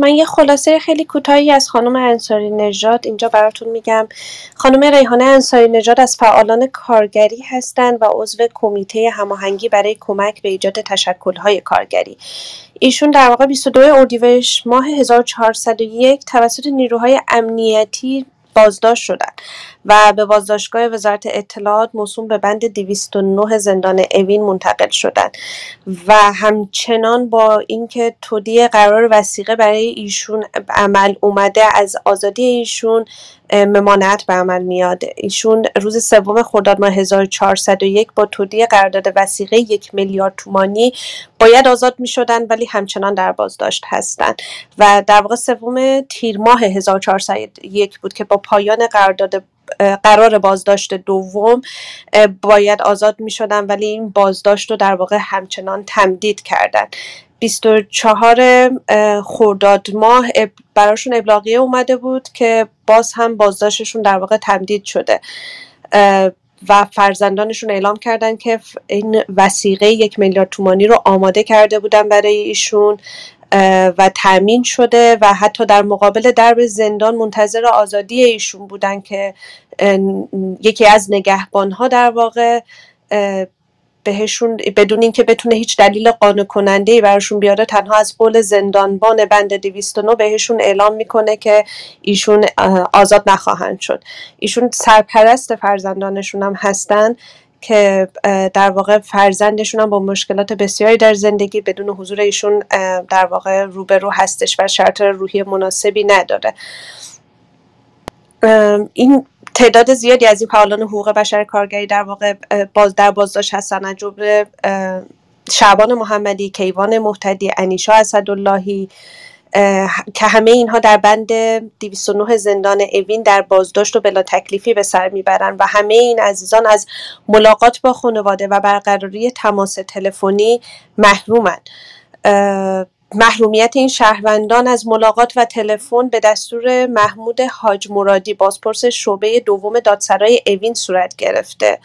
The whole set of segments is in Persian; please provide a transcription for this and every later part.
من یه خلاصه خیلی کوتاهی از خانم انصاری نژاد اینجا براتون میگم. خانم ریحانه انصاری نژاد از فعالان کارگری هستند و عضو کمیته هماهنگی برای کمک به ایجاد تشکل‌های کارگری. ایشون در واقع 22 اردیبهشت ماه 1401 توسط نیروهای امنیتی بازداشت شدند و به بازداشتگاه وزارت اطلاعات موسوم به بند 209 زندان اوین منتقل شدند و همچنان با اینکه تودی قرار وسیقه برای ایشون عمل اومده از آزادی ایشون ممانعت به عمل میاد. ایشون روز سوم خرداد ماه 1401 با تودی قرارداد وسیقه یک میلیارد تومانی باید آزاد می شدن ولی همچنان در بازداشت هستند. و در واقع سوم تیر ماه 1401 بود که با پایان قرارداد قرار بازداشت دوم باید آزاد می شدن ولی این بازداشت رو در واقع همچنان تمدید کردن. 24 خرداد ماه براشون ابلاغیه اومده بود که باز هم بازداشتشون در واقع تمدید شده. و فرزندانشون اعلام کردن که این وسیقه یک میلیارد تومانی رو آماده کرده بودن برای ایشون. و تأمین شده و حتی در مقابل درب زندان منتظر آزادی ایشون بودن که یکی از نگهبانها در واقع بهشون بدون اینکه بتونه هیچ دلیل قانع کننده ای براشون بیاره تنها از قول زندانبان بند 209 بهشون اعلام می‌کنه که ایشون آزاد نخواهند شد. ایشون سرپرست فرزندانشون هم هستن. که در واقع فرزندشون هم با مشکلات بسیاری در زندگی بدون حضور ایشون در واقع روبرو هستش و شرط روحی مناسبی نداره. این تعداد زیادی از این فعالان حقوق بشر کارگری در واقع باز در بازداشت هستن. از جمله شعبان محمدی کیوان محتدی انیشا اسداللهی که همه اینها در بند 209 زندان اوین در بازداشت و بلا تکلیفی به سر می‌برند و همه این عزیزان از ملاقات با خانواده و برقراری تماس تلفنی محرومند محرومیت این شهروندان از ملاقات و تلفن به دستور محمود حاج مرادی بازپرس شعبه دوم دادسرای اوین صورت گرفته.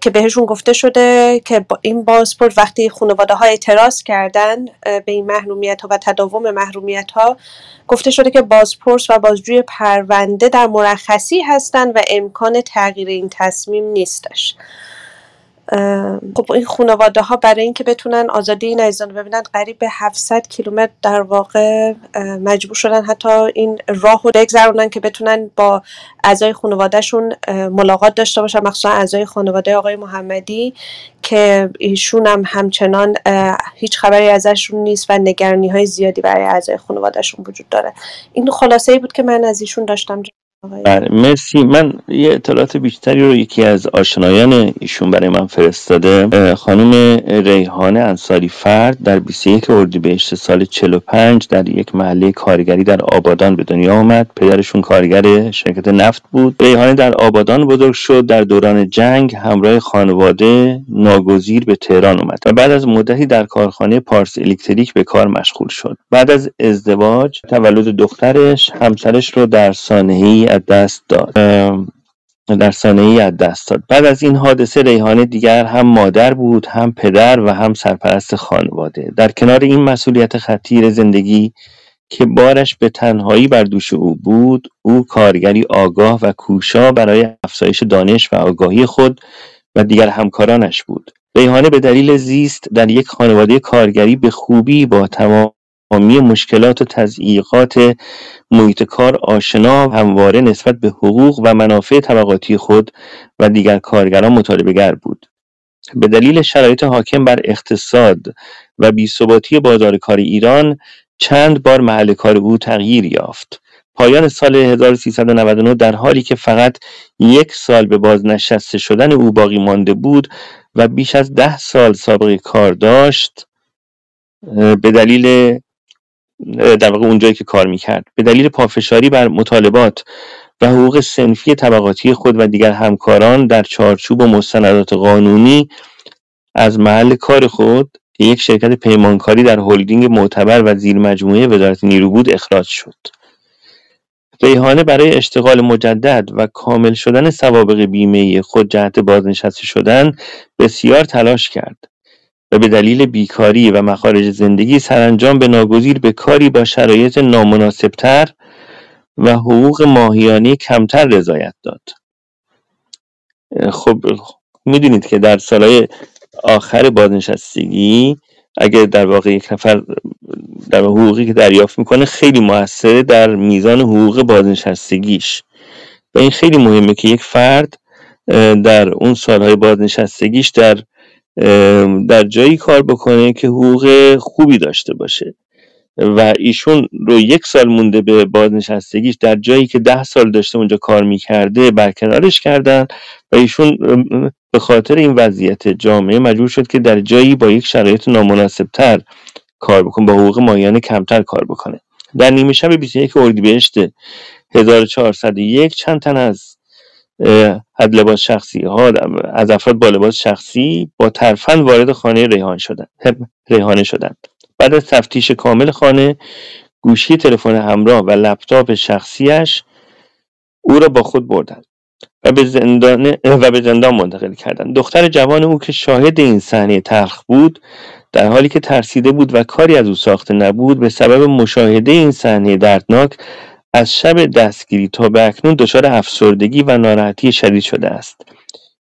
که بهشون گفته شده که این بازپرس وقتی خانواده ها اعتراض کردن به این محرومیت ها و تداوم محرومیت ها گفته شده که بازپرس و بازجوی پرونده در مرخصی هستند و امکان تغییر این تصمیم نیستش. خب این خانواده ها برای اینکه بتونن آزادی این عزیزان ببینن قریب به 700 کیلومتر در واقع مجبور شدن حتی این راه رو بگذرونن که بتونن با اعضای خانوادهشون ملاقات داشته باشن مخصوصا اعضای خانواده آقای محمدی که ایشون هم همچنان هیچ خبری ازشون نیست و نگرانی های زیادی برای اعضای خانوادهشون وجود داره. این خلاصه ای بود که من از ایشون داشتم. بله مرسی. من یه اطلاعات بیشتری رو یکی از آشنایان ایشون برای من فرستاده. خانم ریحانه انصاری فرد در 21 اردیبهشت سال 45 در یک محله کارگری در آبادان به دنیا آمد. پدرشون کارگر شرکت نفت بود. ریحانه در آبادان بزرگ شد. در دوران جنگ همراه خانواده ناگزیر به تهران اومد و بعد از مدتی در کارخانه پارس الکتریک به کار مشغول شد. بعد از ازدواج تولد دخترش همسرش رو در سانحه‌ای از دست داد. در ای از دست داد. بعد از این حادثه ریحانه دیگر هم مادر بود هم پدر و هم سرپرست خانواده. در کنار این مسئولیت خطیر زندگی که بارش به تنهایی بر دوش او بود او کارگری آگاه و کوشا برای افزایش دانش و آگاهی خود و دیگر همکارانش بود. ریحانه به دلیل زیست در یک خانواده کارگری به خوبی با تمام مشکلات و تضییقات محیط کار آشنا همواره نسبت به حقوق و منافع طبقاتی خود و دیگر کارگران مطالبهگر بود. به دلیل شرایط حاکم بر اقتصاد و بیثباتی بازار کار ایران چند بار محل کار او تغییر یافت. پایان سال 1399 در حالی که فقط یک سال به بازنشسته شدن او باقی مانده بود و بیش از ده سال سابقه کار داشت به دلیل در واقع اونجایی که کار می‌کرد. به دلیل پافشاری بر مطالبات و حقوق سنفی طبقاتی خود و دیگر همکاران در چارچوب و مستندات قانونی از محل کار خود یک شرکت پیمانکاری در هلدینگ معتبر و زیر مجموعه وزارت نیرو بود اخراج شد. ریحانه برای اشتغال مجدد و کامل شدن سوابق بیمه خود جهت بازنشسته شدن بسیار تلاش کرد. و به دلیل بیکاری و مخارج زندگی سرانجام به ناگزیر به کاری با شرایط نامناسبتر و حقوق ماهیانی کمتر رضایت داد. خب می‌دونید که در سالهای آخر بازنشستگی اگر در واقع یک نفر در حقوقی که دریافت می‌کنه خیلی موثره در میزان حقوق بازنشستگیش. و این خیلی مهمه که یک فرد در اون سالهای بازنشستگیش در در جایی کار بکنه که حقوق خوبی داشته باشه. و ایشون رو یک سال مونده به بازنشستگیش در جایی که ده سال داشته اونجا کار می‌کرده برکنارش کردن و ایشون به خاطر این وضعیت جامعه مجبور شد که در جایی با یک شرایط نامناسبتر کار بکنه با حقوق مایان کمتر کار بکنه. در نیمه شب 21 اردیبهشت 1401 چند تن از از لباس شخصی. ها از افراد با لباس شخصی با ترفند وارد خانه ریحان شدن ریحانه شدند بعد از تفتیش کامل خانه گوشی تلفن همراه و لپتاپ شخصیش او را با خود بردند و به زندان و به زندان منتقل کردند دختر جوان او که شاهد این صحنه تلخ بود در حالی که ترسیده بود و کاری از او ساخته نبود به سبب مشاهده این صحنه دردناک از شب دستگیری تا به اکنون دچار افسردگی و ناراحتی شدید شده است.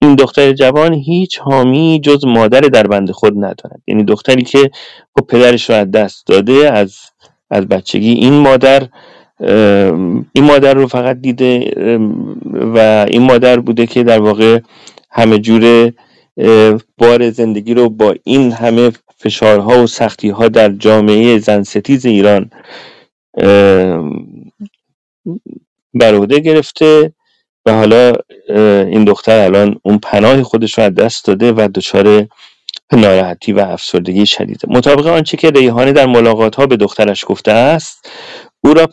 این دختر جوان هیچ حامی جز مادر در بند خود ندارد یعنی دختری که پدرش رو از دست داده از از بچگی این مادر این مادر رو فقط دیده و این مادر بوده که در واقع همه جور بار زندگی رو با این همه فشارها و سختیها در جامعه زن ستیز ایران بر گرفته و حالا این دختر الان اون پناه خودش رو از دست داده و دچار ناراحتی و افسردگی شدیده مطابق آنچه که ریحانه در ملاقات ها به دخترش گفته است او را,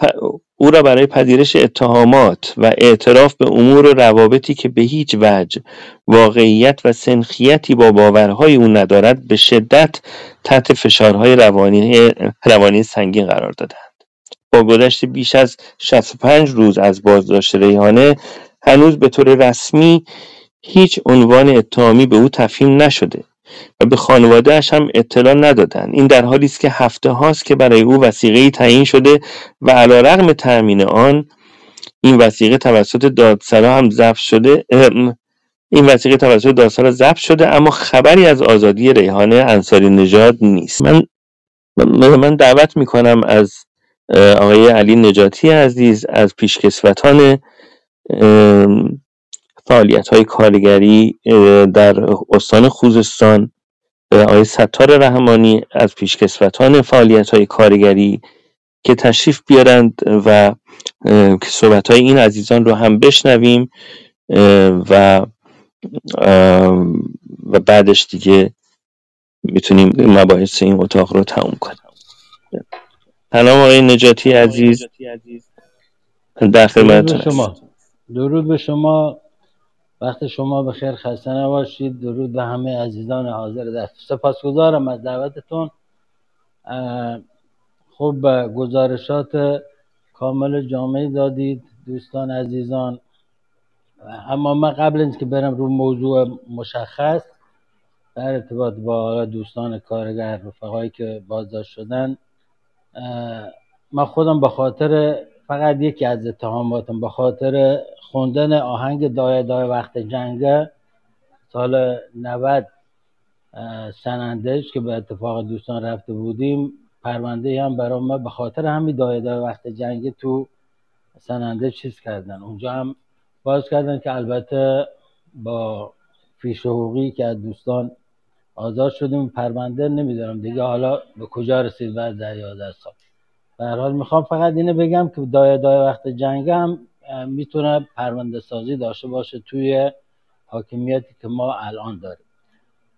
او را برای پذیرش اتهامات و اعتراف به امور و روابطی که به هیچ وجه واقعیت و سنخیتی با باورهای او ندارد به شدت تحت فشارهای روانی, روانی سنگین قرار دادند. با گذشت بیش از 65 روز از بازداشت ریحانه هنوز به طور رسمی هیچ عنوان اتهامی به او تفهیم نشده و به خانوادهش هم اطلاع ندادند این در حالی است که هفته هاست که برای او وسیقه تعیین شده و علی رغم تأمین آن این وسیقه توسط دادسرا هم ضبط شده این وسیقه توسط دادسرا ضبط شده اما خبری از آزادی ریحانه انصاری نژاد نیست. من من دعوت می‌کنم از آقای علی نجاتی عزیز از پیشکسوتان فعالیت های کارگری در استان خوزستان. آقای ستار رحمانی از پیشکسوتان فعالیت های کارگری که تشریف بیارند و صحبت های این عزیزان رو هم بشنویم. و و بعدش دیگه می‌تونیم مباحث این اتاق رو تموم کنیم. سلام آقای نجاتی عزیز. در خدمت شما. درود به شما. وقت شما به خیر خسته نباشید. درود به همه عزیزان حاضر در سپاسگزارم از دعوتتون. خوب گزارشات کامل جامعه دادید دوستان عزیزان. اما من قبل از که برم رو موضوع مشخص در ارتباط با دوستان کارگر رفقایی که بازداشت شدن من خودم به خاطر فقط یکی از اتهاماتم به خاطر خوندن آهنگ دای دای وقت جنگ سال 90 سنندج که به اتفاق دوستان رفته بودیم پرونده هم برای ما به خاطر همین دای دای وقت جنگ تو سننده چیز کردن. اونجا هم باز کردن که البته با فیش حقوقی که از دوستان آزاد شدیم پرونده نمی‌دونم دیگه. حالا به کجا رسید بعد در یازده سال به حال می‌خوام فقط اینو بگم که دای دای وقت جنگ هم می‌تونه پرونده سازی داشته باشه توی حاکمیتی که ما الان داریم.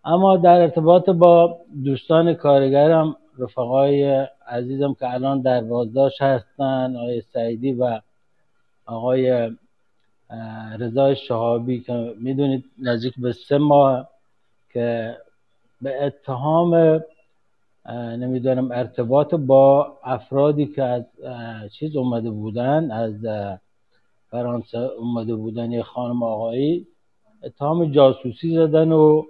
اما در ارتباط با دوستان کارگرم رفقای عزیزم که الان در بازداشت هستن آقای سعیدی و آقای رضای شهابی که می‌دونید نزدیک به سه ماه که به اتهام نمی‌دونم ارتباط با افرادی که از چیز اومده بودن از فرانسه اومده بودن یه خانم آقایی اتهام جاسوسی زدن و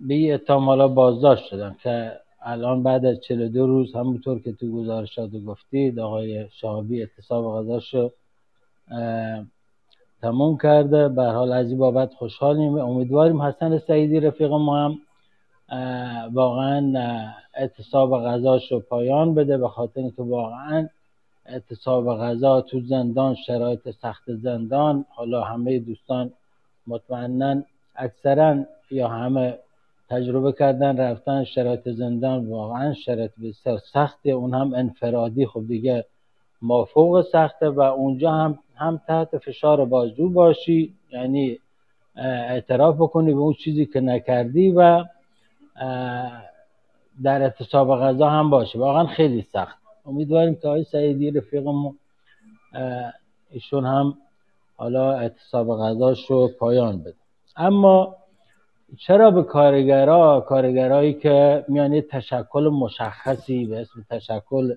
به این اتهام حالا بازداشت شدن که الان بعد از 42 روز همونطور که تو گزارشات گفتید آقای شهابی اعتصاب غذاش تموم کرده. به حال از این بابت خوشحالیم. امیدواریم حسن سعیدی رفیق ما هم واقعا اعتصاب غذاش رو پایان بده. به خاطر اینکه واقعا اعتصاب غذا تو زندان شرایط سخت زندان. حالا همه دوستان مطمئنا اکثرا یا همه تجربه کردن رفتن شرایط زندان واقعا شرایط بسیار سخته اون هم انفرادی. خب دیگه مافوق سخته و اونجا هم هم تحت فشار بازجو باشی. یعنی اعتراف بکنی به اون چیزی که نکردی و در اعتصاب غذا هم باشه. واقعا خیلی سخت. امیدواریم که آقای سعیدی رفیقمون ایشون هم حالا اعتصاب غذاش رو پایان بده. اما چرا به کارگرا کارگرایی که میان تشکل مشخصی به اسم تشکل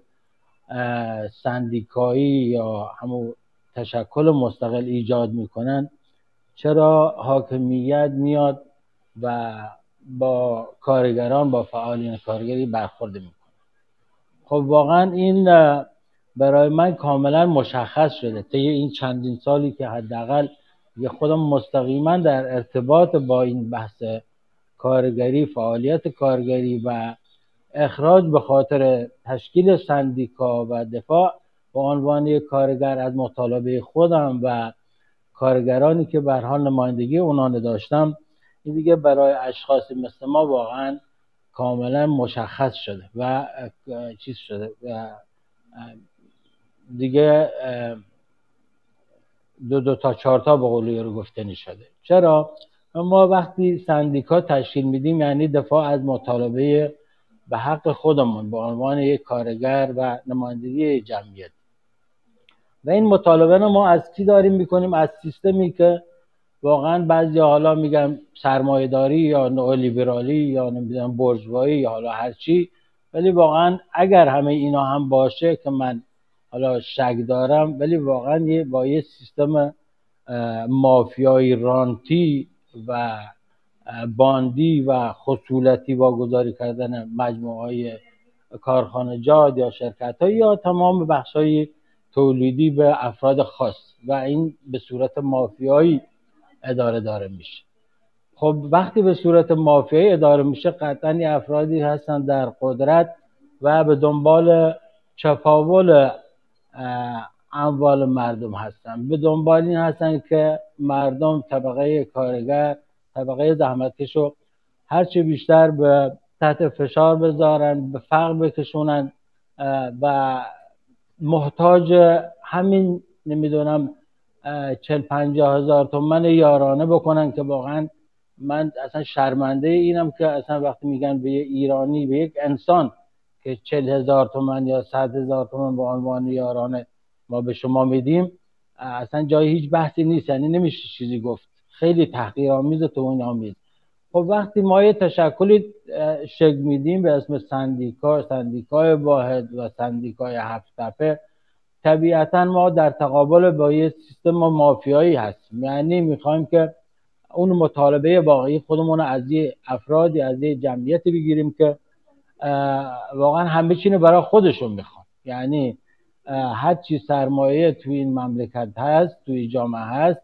سندیکایی یا همون تشکل مستقل ایجاد می‌کنن. چرا؟ حاکمیت میاد و با کارگران با فعالین کارگری برخورد می‌کنه. خب واقعا این برای من کاملا مشخص شده. طی این چندین سالی که حداقل یه خودم مستقیما در ارتباط با این بحث کارگری فعالیت کارگری و اخراج به خاطر تشکیل سندیکا و دفاع به عنوان کارگر از مطالبه خودم و کارگرانی که به حال نمایندگی اونان داشتم این دیگه برای اشخاصی مثل ما واقعا کاملا مشخص شده و چیز شده و دیگه دو دو تا چهار تا به قول رو گفتنی شده چرا؟ ما وقتی سندیکا تشکیل میدیم یعنی دفاع از مطالبه به حق خودمون به عنوان یک کارگر و نمایندگی جمعیت. و این مطالبه رو ما از کی داریم می‌کنیم؟ از سیستمی که واقعا بعضی حالا میگن سرمایهداری یا نئولیبرالی یا نمی‌دونم برجوایی یا حالا هرچی ولی واقعا اگر همه اینا هم باشه که من حالا شک دارم ولی واقعا یه با یه سیستم مافیایی رانتی و باندی و خصولتی واگذاری کردن مجموعه های کارخانجات یا شرکت های یا تمام بخش های تولیدی به افراد خاص و این به صورت مافیایی اداره داره میشه. خب وقتی به صورت مافیایی اداره میشه قطعا افرادی هستن در قدرت و به دنبال چپاول اموال مردم هستن. به دنبال این هستن که مردم طبقه کارگر طبقه زحمتکش رو هرچه بیشتر به تحت فشار بذارن به فقر بکشونن و محتاج همین نمی‌دونم چل پنجاه هزار تومن یارانه بکنن که واقعا من اصلا شرمنده اینم که اصلا وقتی میگن به ایرانی به یک انسان که چل هزار تومن یا صد هزار تومن به عنوان یارانه ما به شما میدیم اصلا جای هیچ بحثی نیست. یعنی نمیشه چیزی گفت. خیلی تحقیر آمیز تو این آمیز خب وقتی ما یه تشکلی شکل میدیم به اسم سندیکا سندیکای واحد و سندیکای هفت تپه طبیعتا ما در تقابل با یه سیستم مافیایی هستیم. یعنی می‌خوایم که اون مطالبه واقعی خودمون از یه افرادی از یه جمعیتی بگیریم که واقعا همه چینه برای خودشون می‌خوان. یعنی هر چی سرمایه توی این مملکت هست توی جامعه هست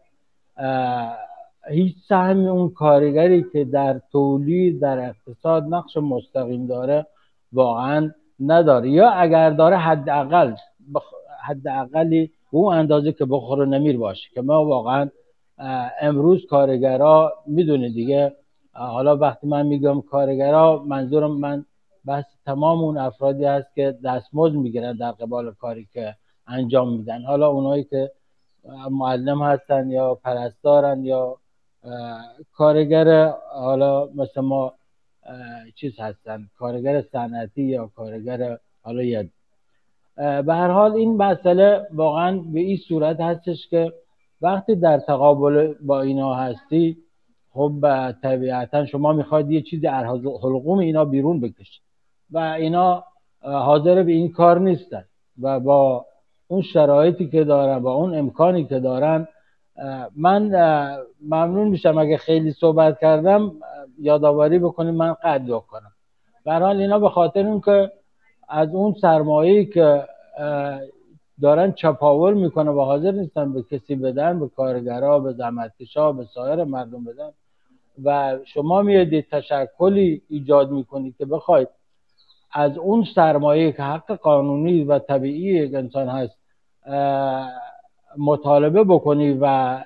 هیچ سهم اون کارگری که در تولید در اقتصاد نقش مستقیم داره واقعا نداره. یا اگر داره حداقل بخ... حداقلی اون اندازه که بخور نمیر باشه که ما واقعا امروز کارگرا می‌دونه دیگه. حالا وقتی من میگم کارگرا منظورم من بحث تمام اون افرادی هست که دستمزد می‌گیرن در قبال کاری که انجام میدن. حالا اونایی که معلم هستن یا پرستارن یا کارگر حالا مثل ما چیز هستن کارگر صنعتی یا کارگر حالا ید به هر حال این مسئله واقعا به این صورت هستش که وقتی در تقابل با اینا هستی خب طبیعتا شما می‌خواید یه چیزی از حلقوم اینا بیرون بکشید و اینا حاضر به این کار نیستن و با اون شرایطی که دارن با اون امکانی که دارن من ممنون میشم اگه خیلی صحبت کردم یادآوری بکنیم من قد کنم به حال اینا به خاطر این که از اون سرمایه‌ای که دارن چپاول می‌کنه و حاضر نیستن به کسی بدن به کارگرا به زحمتکشا به سایر مردم بدن و شما میادید تشکلی ایجاد می‌کنید که بخواید از اون سرمایه که حق قانونی و طبیعی یک انسان هست مطالبه بکنی و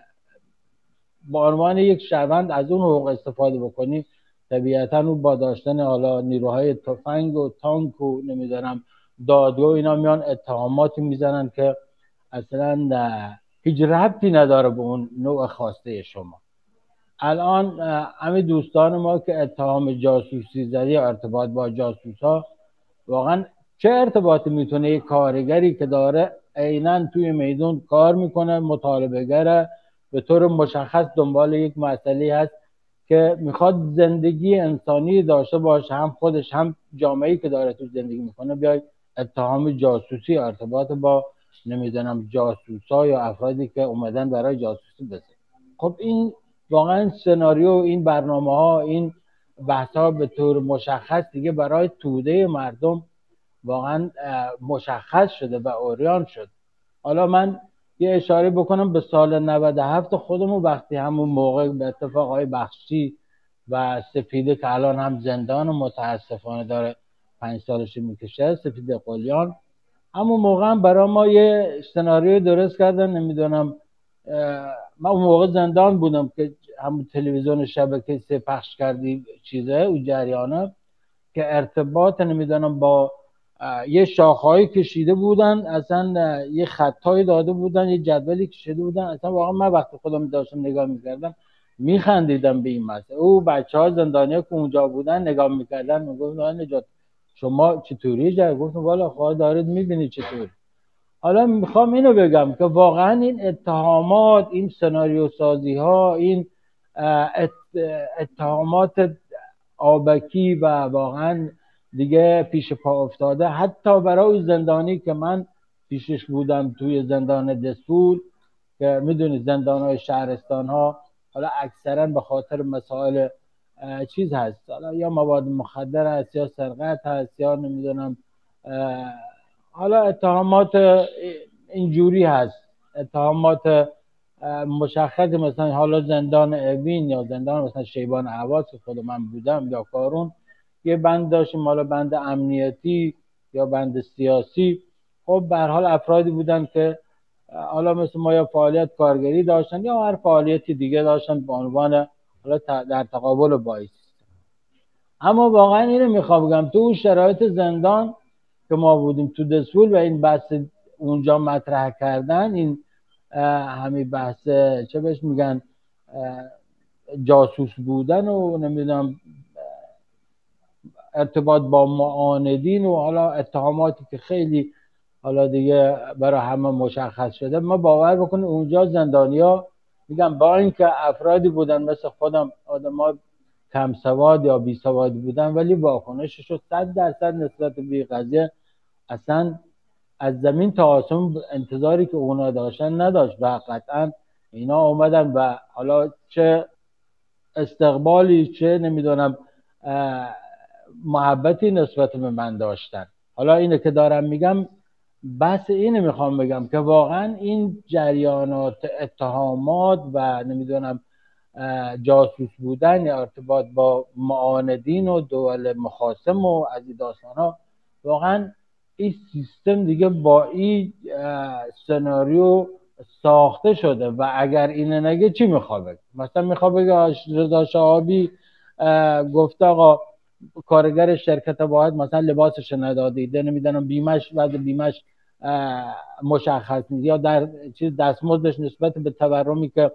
با عنوان یک شهروند از اون حقوق استفاده بکنی طبیعتا او با داشتن حالا نیروهای تفنگ و تانک و نمی‌دانم دادگاه اینا میان اتهاماتی می‌زنن که اصلا هیچ ربطی نداره به اون نوع خواسته شما. الان همین دوستان ما که اتهام جاسوسی زدی ارتباط با جاسوس ها واقعا چه ارتباطی می‌تونه یک کارگری که داره عینا توی میدون کار می‌کنه مطالبه گره به طور مشخص دنبال یک مسئله هست که می‌خواد زندگی انسانی داشته باشه هم خودش هم جامعه که داره تو زندگی می‌کنه. بیای اتهام جاسوسی ارتباط با نمی‌دونم جاسوسا یا افرادی که اومدن برای جاسوسی بزن خب این واقعا سناریو این برنامه ها این بحث ها به طور مشخص دیگه برای توده مردم واقعا مشخص شده و اوریان شد. حالا من یه اشاره بکنم به سال 97 خودمون وقتی همون موقع به اتفاق های بخشی و سفیده که الان هم زندان و متاسفانه داره پنج سالش می‌کشه سفید قلیان. همون موقع هم برای ما یه سناریو درست کردن نمی‌دونم من اون موقع زندان بودم که همون تلویزیون شبکه سه پخش کردی چیزه او جریانه که ارتباط نمی‌دونم با یه شاخهایی کشیده بودن اصلا یه خطایی داده بودن یه جدولی کشیده بودن. اصلا واقعا من وقتی خودم داشتم نگاه می‌کردم میخندیدم به این مسئله. او بچه ها زندانی که اونجا بودن نگاه می‌کردن می‌گفتن نجات شما چطوری جای گفتم والا خواهد دارید می‌بینید چطوری. حالا می‌خوام اینو بگم که واقعا این اتهامات این سناریو سازی ها این اتهامات آبکی و واقعا دیگه پیش پا افتاده. حتی برای زندانی که من پیشش بودم توی زندان دسول که می‌دونید زندان های شهرستان ها حالا اکثرا به خاطر مسائل چیز هست. حالا یا مواد مخدر هست یا سرقت هست یا نمی‌دونم حالا اتهامات اینجوری هست. اتهامات مشخص مثلا حالا زندان اوین یا زندان مثلا شیبان عواز خود من بودم یا کارون یه بند داشتیم حالا بند امنیتی یا بند سیاسی. خب به حال افرادی بودن که حالا مثل ما یا فعالیت کارگری داشتن یا هر فعالیتی دیگه داشتن به عنوان حالا در تقابل با اما واقعا اینو می‌خوام بگم تو اون شرایط زندان که ما بودیم تو دسول و این بحث اونجا مطرح کردن این همین بحث چه بهش میگن جاسوس بودن و نمی‌دونم ارتباط با معاندین و حالا اتهاماتی که خیلی حالا دیگه برای همه مشخص شده. ما باور بکنیم اونجا زندانیا میگم با اینکه افرادی بودن مثل خودم ها کم سواد یا بی سوادی بودن ولی واکنشش صد درصد نسبت به قضیه اصلا از زمین تا آسمون انتظاری که اونا داشتن نداشت و قطعا اینا اومدن و حالا چه استقبالی چه نمی‌دونم محبتی نسبت به من داشتن. حالا اینه که دارم میگم بحث اینه می‌خوام بگم که واقعا این جریانات اتهامات و نمی‌دونم جاسوس بودن یا ارتباط با معاندین و دول مخاسم و از این داستان ها واقعا این سیستم دیگه با این سناریو ساخته شده و اگر اینه نگه چی می‌خواد بگه مثلا می‌خواد بگه رضا شعابی گفته آقا کارگر شرکت باید مثلا لباسش ندادیده نمی‌دونم بیمش بعد بیمش مشخص نیست. یا در چیز دستمزدش نسبت به تورمی که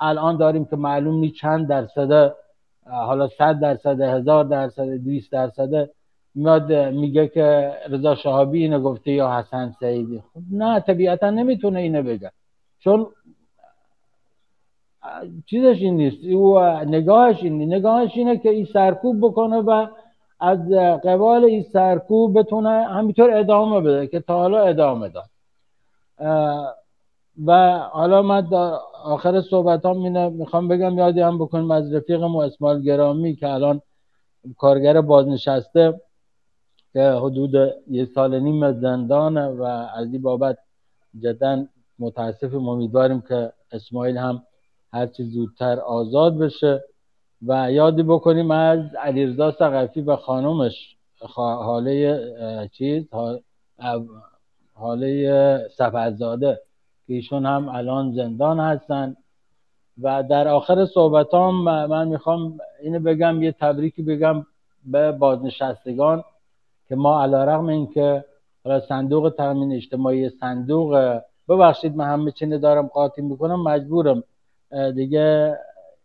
الان داریم که معلوم نیست چند درصد حالا صد درصد هزار درصد 200 درصد میاد میگه که رضا شهابی اینو گفته یا حسن سعیدی. خب نه طبیعتا نمی‌تونه اینو بگه. چون چیزش این نیست. او نگاهش این نگاهش اینه که این سرکوب بکنه و از قبال این سرکوب بتونه همینطور ادامه بده که تا حالا ادامه داد. و حالا من آخر صحبت هم می‌خوام بگم یادی هم بکنیم از رفیقم و اسمال گرامی که الان کارگر بازنشسته که حدود یه سال نیم زندانه و از این بابت جدا متاسفیم. امیدواریم که اسماعیل هم هرچی زودتر آزاد بشه. و یادی بکنیم از علیرضا سقفی و خانومش حاله چیز حاله سفرزاده که ایشون هم الان زندان هستن. و در آخر صحبت هم من می‌خوام اینو بگم یه تبریکی بگم به بازنشستگان که ما علا رقم این که صندوق تامین اجتماعی صندوق ببخشید من همه چینه دارم قاطی می‌کنم مجبورم. دیگه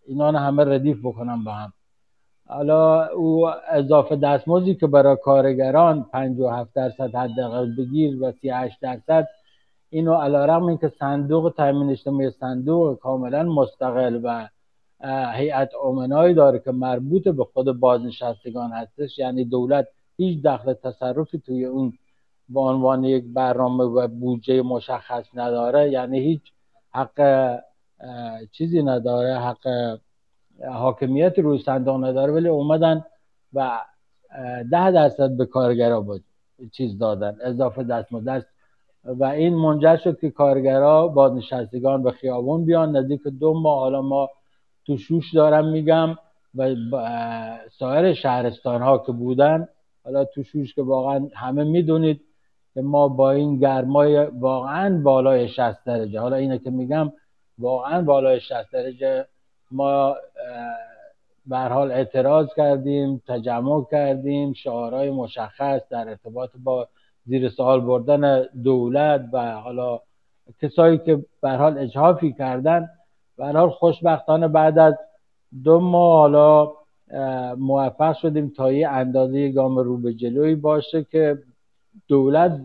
اینا همه ردیف بکنم با هم. حالا او اضافه دستمزدی که برای کارگران 57 درصد حداقل بگیر و 38 درصد اینو علیرغم اینکه صندوق تامین اجتماعی صندوق کاملا مستقل و هیئت امنایی داره که مربوط به خود بازنشستگان هستش. یعنی دولت هیچ دخل تصرفی توی اون به عنوان یک برنامه و بودجه مشخص نداره. یعنی هیچ حق چیزی نداره حق حاکمیت روی صندوق نداره ولی اومدن و ده درصد به کارگرا بود چیز دادن اضافه دست و این منجر شد که کارگرا بازنشستگان به خیابون بیان نزدیک دو ماه حالا ما تو شوش دارم میگم و سایر شهرستان ها که بودن حالا تو شوش که واقعا همه می‌دونید که ما با این گرمای واقعا بالای 60 درجه. حالا اینه که میگم واقعا بالای 60 درجه. ما به حال اعتراض کردیم تجمع کردیم شعارهای مشخص در ارتباط با زیر سوال بردن دولت و حالا کسایی که به حال اجحافی کردن. به حال خوشبختانه بعد از دو ماه حالا موفق شدیم تا یه اندازه گام رو به جلوی باشه که دولت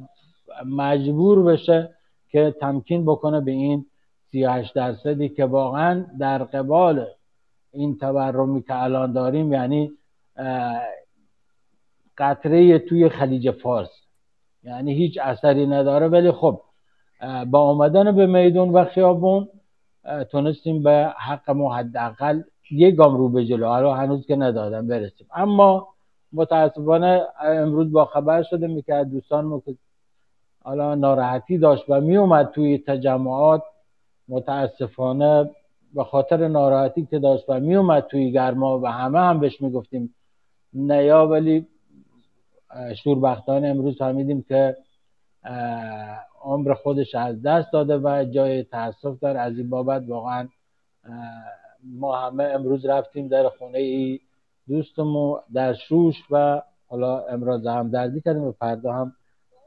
مجبور بشه که تمکین بکنه به این 38 درصدی که واقعا در قبال این تورمی که الان داریم یعنی قطره توی خلیج فارس. یعنی هیچ اثری نداره. ولی خب با آمدن به میدون و خیابون تونستیم به حق ما حداقل یک گام رو به جلو. حالا هنوز که ندادم برسیم. اما متاسفانه امروز با خبر شده که دوستان حالا ناراحتی داشت و می اومد توی تجمعات متاسفانه به خاطر ناراحتی که داشت و می اومد توی گرما و همه هم بهش می‌گفتیم نیا ولی شوربختانه امروز فهمیدیم که عمر خودش از دست داده و جای تاسف داره از این بابت واقعا ما همه امروز رفتیم در خونه ای دوستمو در شوش و حالا امروز هم دردی کردیم و فردا هم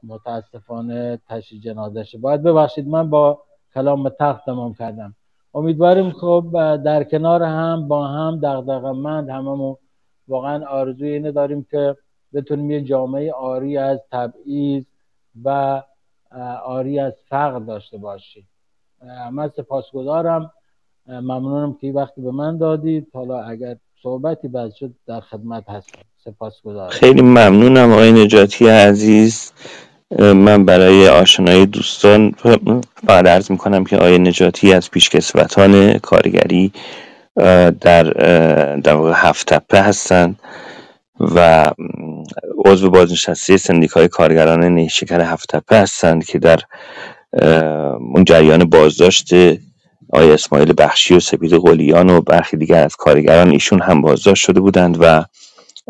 متاسفانه تشی جنازشه باید ببخشید من با کلام تخت تمام کردم. امیدواریم خب در کنار هم با هم دغدغه مند هممون واقعا آرزوی اینه داریم که بتونیم یه جامعه آری از تبعیض و آری از فقر داشته باشیم. من سپاسگزارم. ممنونم که وقتی به من دادید. حالا اگر صحبتی بعد شد در خدمت هستم. سپاسگزارم. خیلی ممنونم آقای نجاتی عزیز. من برای آشنایی دوستان فقط عرض می‌کنم که آقای نجاتی از پیشکسوتان کارگری در در واقع هفت تپه هستند و عضو بازنشسته سندیکای کارگران نیشکر هفت تپه هستند که در اون جریان بازداشت آقای اسماعیل بخشی و سپید قلیان و برخی دیگر از کارگران ایشون هم بازداشت شده بودند و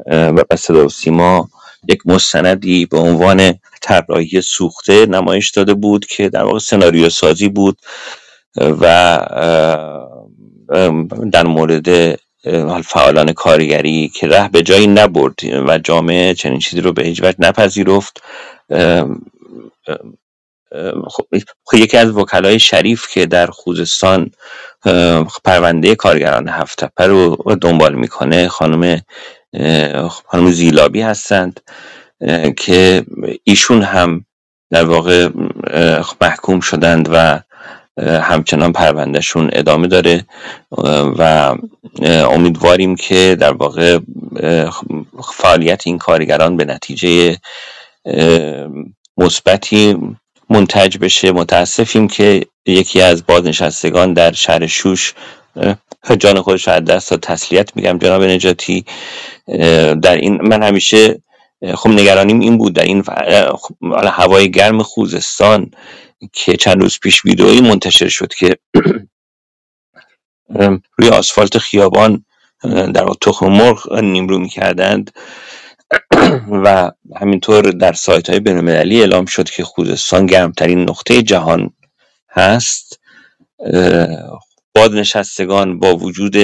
و صدا و سیما یک مستندی به عنوان طراحی سوخته نمایش داده بود که در واقع سناریو سازی بود و در مورد فعالان کارگری که ره به جایی نبرد و جامعه چنین چیزی رو به هیچ وجه نپذیرفت. خب،, یکی از وکلای شریف که در خوزستان پرونده کارگران هفت رو دنبال می‌کنه خانم خانم زیلابی هستند که ایشون هم در واقع محکوم شدند و همچنان پروندهشون ادامه داره. و امیدواریم که در واقع فعالیت این کارگران به نتیجه مثبتی منتج بشه. متاسفیم که یکی از بازنشستگان در شهر شوش جان خودش از دست تا تسلیت میگم جناب نجاتی. در این من همیشه خب نگرانیم این بود. در این خب، هوای گرم خوزستان که چند روز پیش ویدئویی منتشر شد که روی آسفالت خیابان در تخم مرغ نیمرو می‌کردند. و همینطور در سایت های بینالمللی اعلام شد که خوزستان گرمترین نقطه جهان هست. بازنشستگان با وجود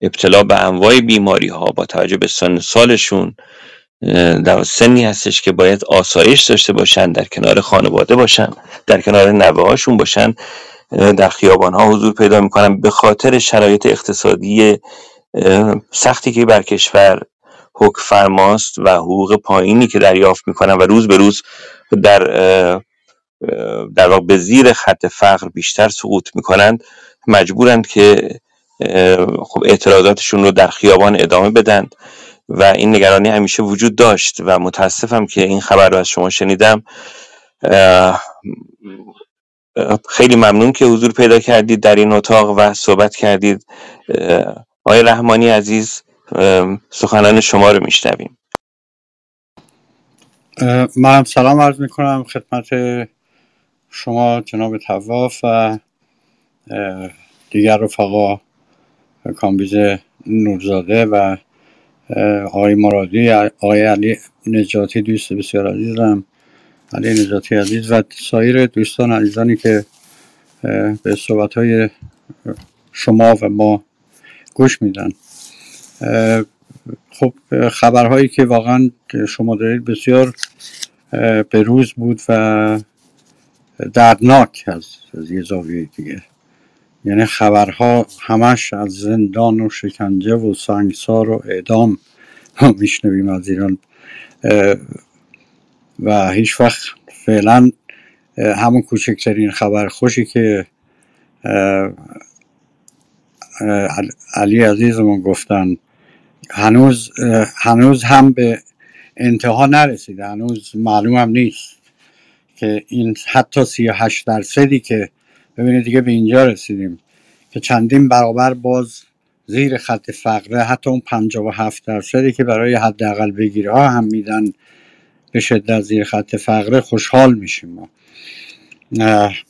ابتلا به انواع بیماری ها با توجه به سن سالشون در سنی هستش که باید آسایش داشته باشن در کنار خانواده باشن در کنار نوه هاشون باشن در خیابان ها حضور پیدا می‌کنن به خاطر شرایط اقتصادی سختی که بر کشور حک فرماست و حقوق پایینی که دریافت می‌کنن و روز به روز در در واقع به زیر خط فقر بیشتر سقوط می‌کنند. مجبورند که خب اعتراضاتشون رو در خیابان ادامه بدن و این نگرانی همیشه وجود داشت و متاسفم که این خبر رو از شما شنیدم. خیلی ممنون که حضور پیدا کردید در این اتاق و صحبت کردید. آقای رحمانی عزیز سخنان شما رو میشنویم. من سلام عرض می‌کنم خدمت شما جناب تواف و دیگر رفقا کامبیز نورزاده و آقای مرادی آقای علی نجاتی دوست بسیار عزیزم. علی نجاتی عزیز و سایر دوستان عزیزانی که به صحبت های شما و ما گوش میدن. خب خبرهایی که واقعا شما دارید بسیار به روز بود و دردناک از, از یه زاویه دیگه. یعنی خبرها همش از زندان و شکنجه و سنگسار و اعدام میشنویم از ایران. و هیچ وقت فعلا همون کوچکترین خبر خوشی که علی عزیزمون گفتن هنوز هنوز هم به انتها نرسیده هنوز معلوم هم نیست که این حتی 38 درصدی که ببینید دیگه به اینجا رسیدیم که چندین برابر باز زیر خط فقره حتی اون 57 درصدی که برای حداقل بگیره ها هم میدن به شدت زیر خط فقره خوشحال میشیم ما.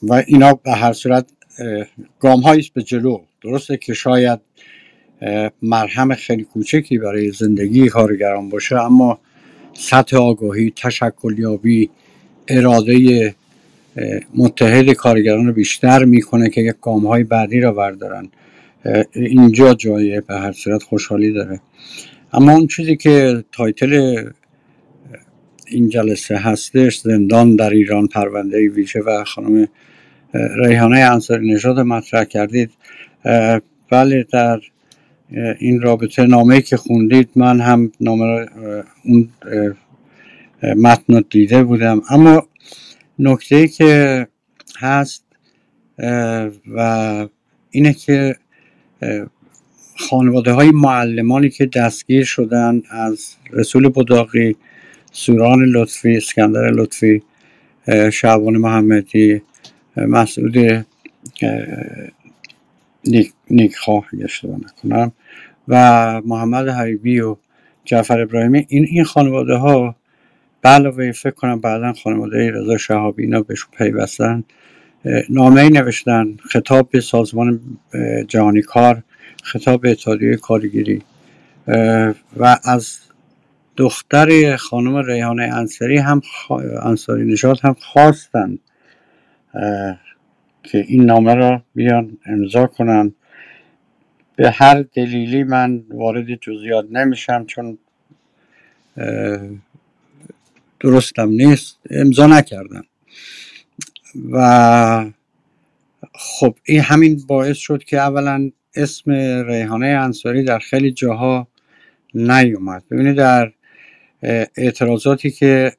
و اینا به هر صورت گام است به جلو. درسته که شاید مرهم خیلی کوچکی برای زندگی کارگران باشه اما سطح آگاهی تشکلیابی اراده متحد کارگران رو بیشتر می‌کنه که یک گام های بعدی را بردارن. اینجا جای به هر صورت خوشحالی داره. اما اون چیزی که تایتل این جلسه هستش زندان در ایران پرونده ویژه و خانم ریحانه انصاری نژاد مطرح کردید. بله در این رابطه نامه که خوندید من هم نامه اون متن دیده بودم. اما نکته که هست و اینه که خانواده های معلمانی که دستگیر شدن از رسول بداقی سوران لطفی اسکندر لطفی شعبان محمدی مسعود نیک خواه اشتباه نکنم و محمد حریبی و جعفر ابراهیمی این این خانواده ها به علاوه فکر کنم بعدا خانواده رضا شهابی اینا بهشون پیوستن. نامه ای نوشتن خطاب به سازمان جهانی کار خطاب به اتحادیه کارگیری و از دختر خانم ریحانه انصاری هم انصاری نژاد هم خواستن که این نامه را بیان امضا کنن. به هر دلیلی من وارد جزئیات نمیشم چون درستم نیست امضا نکردم. و خب این همین باعث شد که اولا اسم ریحانه انصاری در خیلی جاها نیومد. ببینید در اعتراضاتی که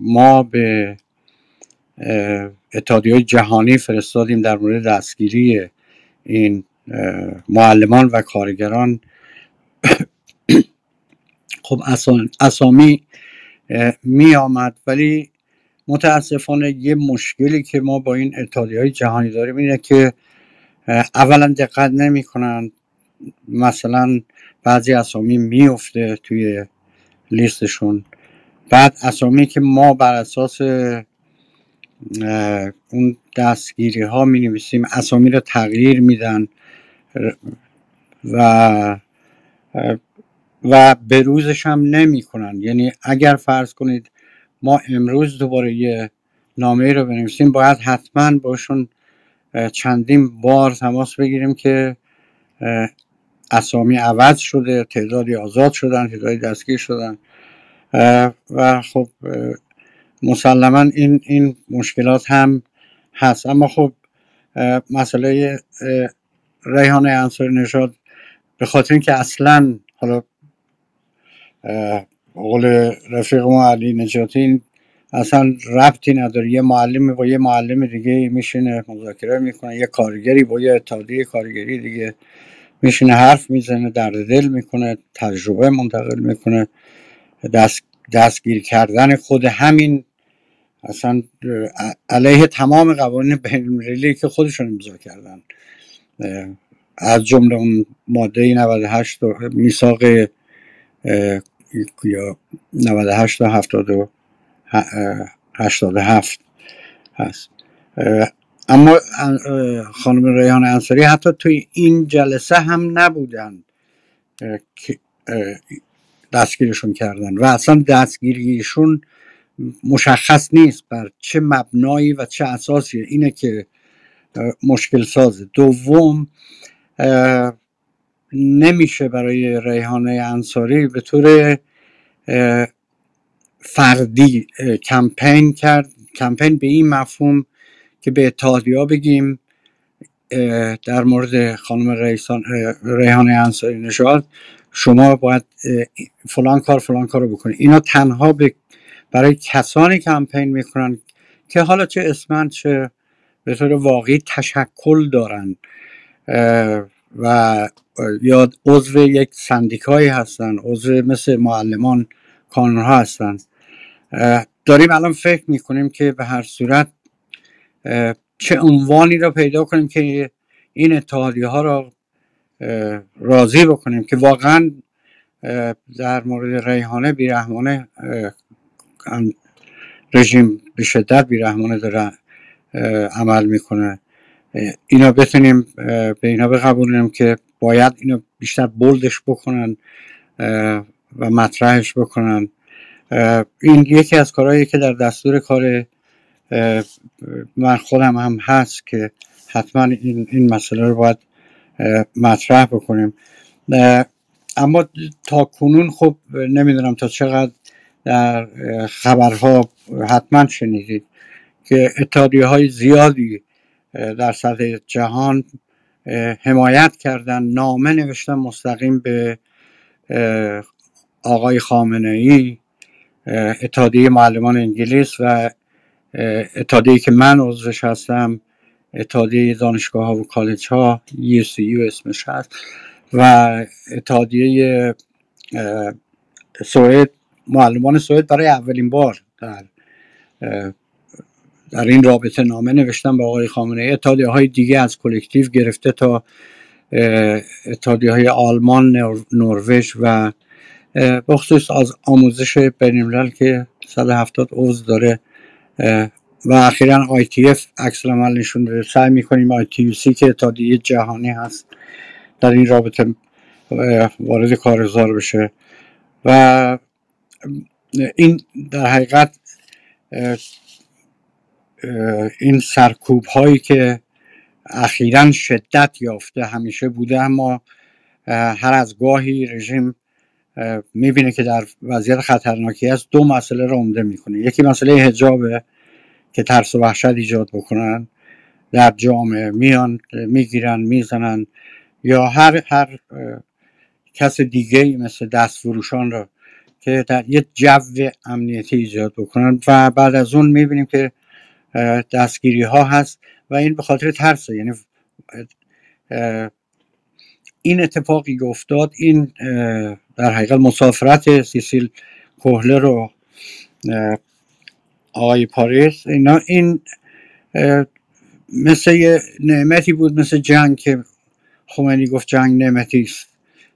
ما به اتحادیه جهانی فرستادیم در مورد دستگیری این معلمان و کارگران خب اسامی می آمد ولی متاسفانه یه مشکلی که ما با این اتحادی های جهانی داریم اینه که اولا دقت نمی‌کنن. مثلا بعضی اسامی میفته توی لیستشون. بعد اسامی که ما بر اساس اون دستگیری ها می نویسیم اسامی رو تغییر میدن. و و بروزش هم نمی کنن یعنی اگر فرض کنید ما امروز دوباره یه نامه رو بنویسیم باید حتما باشون چندین بار تماس بگیریم که اسامی عوض شده تعدادی آزاد شدن تعدادی دستگیر شدن. و خب مسلما این این مشکلات هم هست. اما خب مسئله ریحان انصاری نژاد به خاطر اینکه اصلا حالا قول رفیق ما علی نجاتی اصلا ربطی نداره. یه معلم با یه معلم دیگه میشینه مذاکره می‌کنه یه کارگری با یه اتحادیه کارگری دیگه میشینه حرف می‌زنه درد دل می‌کنه تجربه منتقل می‌کنه. دست دستگیر کردن خود همین اصلا علیه تمام قوانین بین که خودشون امضا کردن. از جمله اون ماده 98 میثاق یا 98 تا 87 هست. اما خانم ریحان انصاری حتی توی این جلسه هم نبودن که دستگیرشون کردن و اصلا دستگیریشون مشخص نیست بر چه مبنایی و چه اساسیه اینه که مشکل سازه. دوم نمیشه برای ریحانه انصاری به طور فردی کمپین کرد. کمپین به این مفهوم که به اتحادیا بگیم در مورد خانم ریحانه انصاری نژاد شما باید فلان کار فلان کار رو بکنید اینا تنها برای کسانی کمپین می‌کنن که حالا چه اسمن چه به طور واقعی تشکل دارن. و یا عضو یک سندیکایی هستن عضو مثل معلمان کانون ها هستن. داریم الان فکر می‌کنیم که به هر صورت چه عنوانی را پیدا کنیم که این اتحادی ها را راضی بکنیم که واقعا در مورد ریحانه بیرحمانه رژیم به شدت بیرحمانه داره عمل می‌کنه. اینا بتونیم به اینا بقبولیم که باید اینو بیشتر بلدش بکنن و مطرحش بکنن. این یکی از کارهایی که در دستور کار من خودم هم هست که حتما این, این مسئله رو باید مطرح بکنیم. اما تا کنون خب نمی‌دونم تا چقدر در خبرها حتما شنیدید که اتحادیه های زیادی در سطح جهان حمایت کردن نامه نوشتن مستقیم به آقای خامنه ای اتحادیه معلمان انگلیس و اتحادیه که من عضوش هستم اتحادیه دانشگاه ها و کالج ها یو اسمش هست و اتحادیه سوئد معلمان سوئد برای اولین بار در در این رابطه نامه نوشتم به آقای خامنه ای های دیگه از کلکتیو گرفته تا اتحادیه های آلمان نروژ و بخصوص از آموزش بین که 170 عضو داره و اخیرا اف عکس عمل نشون داده سعی می‌کنیم سی که اتحادیه جهانی هست در این رابطه وارد کارزار بشه. و این در حقیقت این سرکوب هایی که اخیرا شدت یافته همیشه بوده اما هر از گاهی رژیم می‌بینه که در وضعیت خطرناکی است دو مسئله رو عمده می‌کنه. یکی مسئله هجابه که ترس و وحشت ایجاد بکنن. در جامعه میان می‌گیرن می‌زنن یا هر هر کس دیگه مثل دست فروشان رو که در یه جو امنیتی ایجاد بکنن. و بعد از اون می‌بینیم که دستگیری ها هست و این به خاطر ترس یعنی این اتفاقی که افتاد این در حقیقت مسافرت سیسیل کوهله رو آقای پاریس اینا این مثل یه نعمتی بود مثل جنگ که خمینی گفت جنگ نعمتی است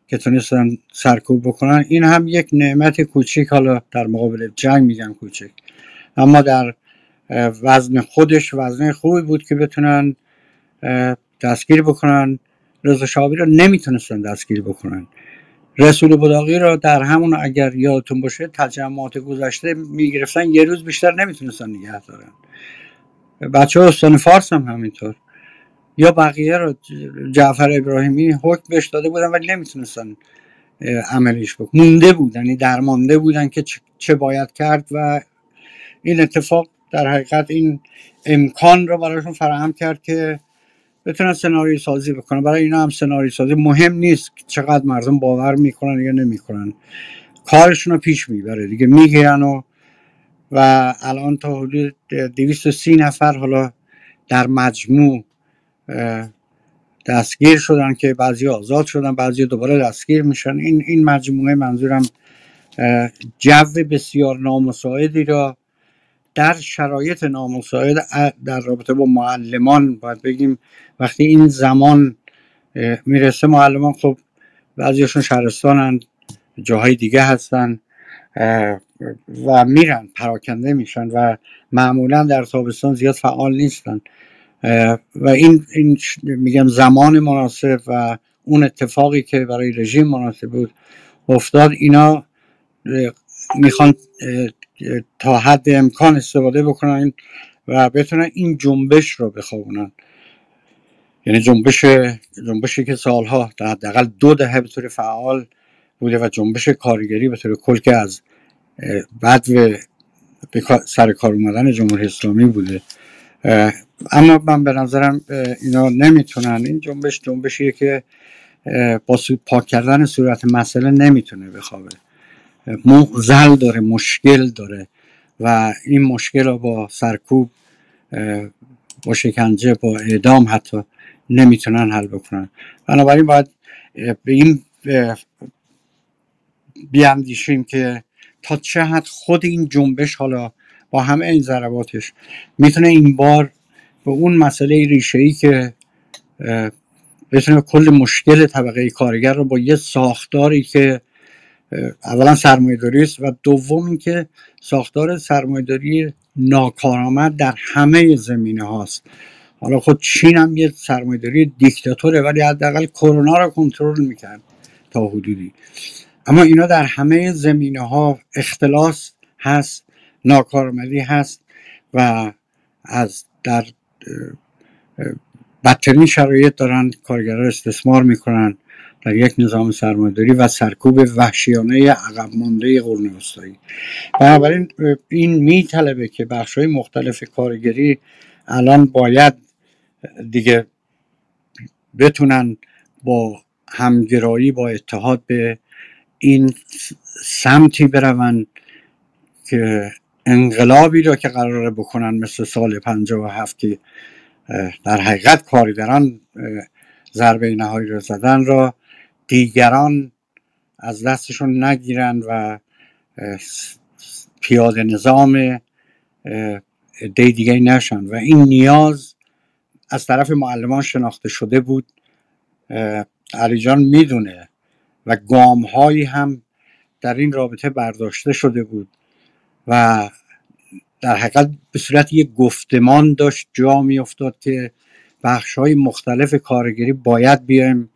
که تونستن سرکوب بکنن. این هم یک نعمت کوچیک حالا در مقابل جنگ میگن کوچیک. اما در وزن خودش وزن خوبی بود که بتونن دستگیر بکنن. رضا شابی رو نمی‌تونستن دستگیر بکنن. رسول بوداقی را در همون اگر یادتون باشه تجمعات گذشته می‌گرفتن یه روز بیشتر نمی‌تونستن نگه دارن. بچه ها استان فارس هم همینطور. یا بقیه رو جعفر ابراهیمی حکم بهش داده بودن ولی نمی‌تونستن عملیش بکن مونده بودن یعنی درمانده بودن که چه باید کرد و این اتفاق در حقیقت این امکان رو براشون فراهم کرد که بتونن سناریو سازی بکنن. برای اینا هم سناریو سازی مهم نیست چقدر مردم باور می‌کنن یا نمی‌کنن. کارشون رو پیش می‌بره. دیگه می‌گیرن و و الان تا حدود 230 نفر حالا در مجموع دستگیر شدن که بعضی آزاد شدن بعضی دوباره دستگیر میشن. این این مجموعه منظورم جو بسیار نامساعدی را در شرایط نامساعد در رابطه با معلمان باید بگیم وقتی این زمان می‌رسه معلمان خب بعضیشون شهرستانن جاهای دیگه هستن و میرن پراکنده میشن و معمولا در تابستان زیاد فعال نیستن. و این, این میگم زمان مناسب و اون اتفاقی که برای رژیم مناسب بود افتاد اینا می‌خوان تا حد امکان استفاده بکنن و بتونن این جنبش رو بخوابونن. یعنی جنبش جنبشی که سالها در حداقل دو دهه به طور فعال بوده و جنبش کارگری به طور کل که از بعد به سر کار اومدن جمهوری اسلامی بوده. اما من به نظرم اینا نمی‌تونن. این جنبش جنبشیه که با پاک کردن صورت مسئله نمی‌تونه بخوابه. مغزل داره مشکل داره و این مشکل رو با سرکوب با شکنجه با اعدام حتی نمی‌تونن حل بکنن. بنابراین باید به این بیاندیشیم که تا چه حد خود این جنبش حالا با همه این ضرباتش می‌تونه این بار به اون مسئله ریشه ای که بتونه کل مشکل طبقه کارگر رو با یه ساختاری که اولا سرمایه‌داری است و دوم اینکه ساختار سرمایه‌داری ناکارآمد در همه زمینه هاست. حالا خود چین هم یه سرمایه‌داری دیکتاتوره ولی حداقل کرونا رو کنترل می‌کرد تا حدودی. اما اینا در همه زمینه ها اختلاس هست ناکارآمدی هست و از در بدترین شرایط دارن کارگران استثمار می‌کنن. در یک نظام سرمایهداری و سرکوب وحشیانه عقب مانده قرون وسطایی بنابراین این میطلبه که بخش های مختلف کارگری الان باید دیگه بتونن با همگرایی با اتحاد به این سمتی برون که انقلابی را که قراره بکنن مثل سال و هفتی در حقیقت کارگران ضربه نهایی را زدن را دیگران از دستشون نگیرن و پیاده نظام دی دیگه نشن. و این نیاز از طرف معلمان شناخته شده بود. علی جان می‌دونه. و گام هایی هم در این رابطه برداشته شده بود. و در حقیقت به صورت یک گفتمان داشت جا می افتاد که بخش های مختلف کارگری باید بیایم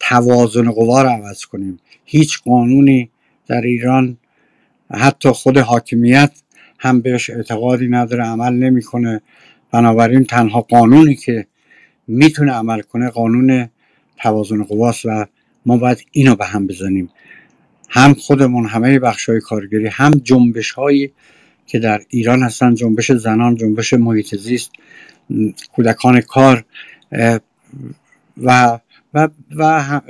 توازن قوا رو عوض کنیم. هیچ قانونی در ایران حتی خود حاکمیت هم بهش اعتقادی نداره عمل نمی‌کنه. بنابراین تنها قانونی که می‌تونه عمل کنه قانون توازن قواست و ما باید اینو به هم بزنیم. هم خودمون همه بخش های کارگری هم جنبش هایی که در ایران هستن جنبش زنان جنبش محیط زیست کودکان کار و و و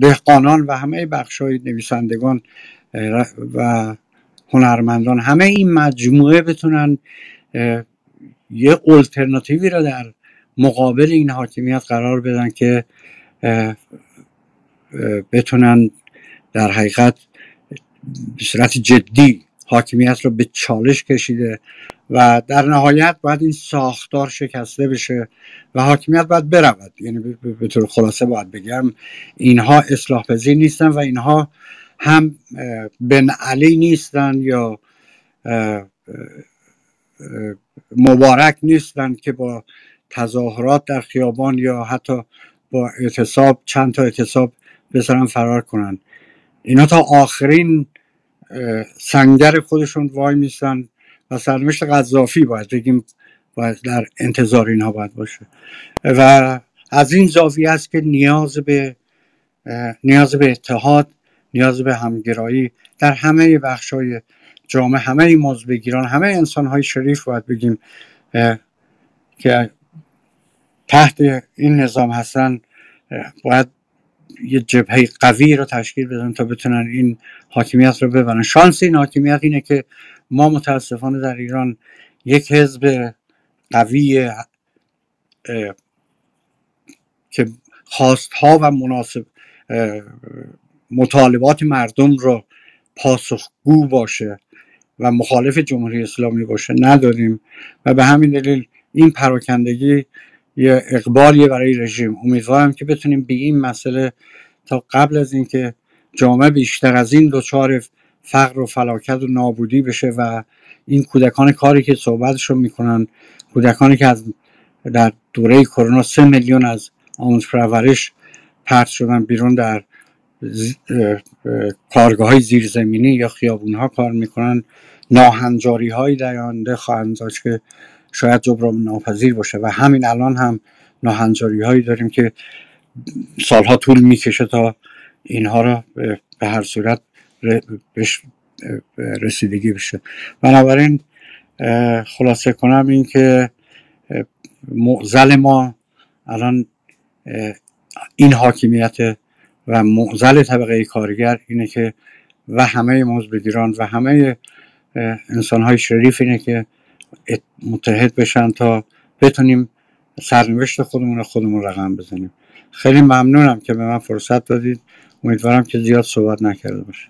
دهقانان و همه بخش های نویسندگان و هنرمندان همه این مجموعه بتونن یه الटरناتیوی را در مقابل این حاکمیت قرار بدن که بتونن در حقیقت به صورت جدی حاکمیت رو به چالش کشیده و در نهایت باید این ساختار شکسته بشه و حاکمیت باید برود. یعنی به طور خلاصه باید بگم اینها اصلاح پذیر نیستن و اینها هم بن علی نیستن یا مبارک نیستن که با تظاهرات در خیابان یا حتی با اعتصاب چند تا اعتصاب بذارن فرار کنن. اینا تا آخرین سنگر خودشون وای میستن. و سرنوشت قذافی باید بگیم باید در انتظار اینها باید باشه. و از این زاویه است که نیاز به نیاز به اتحاد نیاز به همگرایی در همه بخش های جامعه همه مزبگیران همه انسان های شریف باید بگیم که تحت این نظام هستن باید یه جبهه قوی رو تشکیل بدن تا بتونن این حاکمیت رو ببرن. شانس این حاکمیت اینه که ما متاسفانه در ایران یک حزب قوی که خواستها و مناسب مطالبات مردم رو پاسخگو باشه و مخالف جمهوری اسلامی باشه نداریم و به همین دلیل این پراکندگی یه اقبالیه برای رژیم. امیدوارم که بتونیم به این مسئله تا قبل از اینکه جامعه بیشتر از این دچار فقر و فلاکت و نابودی بشه و این کودکان کاری که صحبتش رو می‌کنن کودکانی که از در دوره کرونا سه میلیون از آموز پرورش پرت شدن بیرون در کارگاه های زیرزمینی یا خیابون ها کار می‌کنن. ناهنجاری هایی در آینده خواهند که شاید جبران ناپذیر باشه و همین الان هم ناهنجاری هایی داریم که سالها طول می‌کشه تا اینها را به هر صورت رسیدگی بشه. بنابراین خلاصه کنم این که معزل ما الان این حاکمیت و معزل طبقه کارگر اینه که و همه مزبگیران و همه انسان های شریف اینه که متحد بشن تا بتونیم سرنوشت خودمون رو خودمون رقم بزنیم. خیلی ممنونم که به من فرصت دادید. امیدوارم که زیاد صحبت نکرده باشه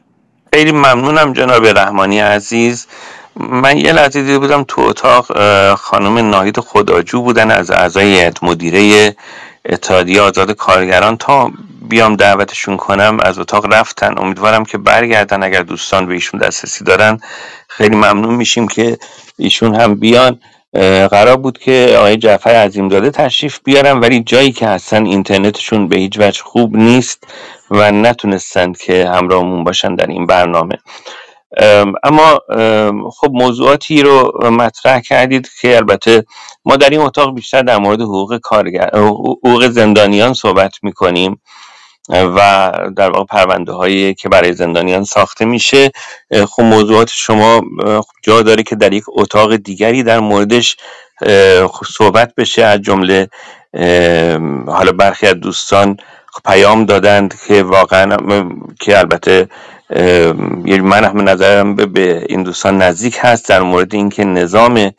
خیلی ممنونم جناب رحمانی عزیز. من یه لحظه دیده بودم تو اتاق خانم ناهید خداجو بودن از اعضای مدیره اتحادیه آزاد کارگران. تا بیام دعوتشون کنم از اتاق رفتن. امیدوارم که برگردن اگر دوستان به ایشون دسترسی دارن. خیلی ممنون میشیم که ایشون هم بیان. قرار بود که آقای جعفر عظیم داده تشریف بیارن ولی جایی که هستن اینترنتشون به هیچ وجه خوب نیست. و نتونستند که همراهمون باشن در این برنامه. اما خب موضوعاتی رو مطرح کردید که البته ما در این اتاق بیشتر در مورد حقوق کارگر حقوق زندانیان صحبت می‌کنیم و در واقع پرونده هایی که برای زندانیان ساخته میشه. خب موضوعات شما جا داره که در یک اتاق دیگری در موردش صحبت بشه از جمله حالا برخی از دوستان پیام دادند که واقعا که البته من هم نظرم به این دوستان نزدیک هست در مورد اینکه نظام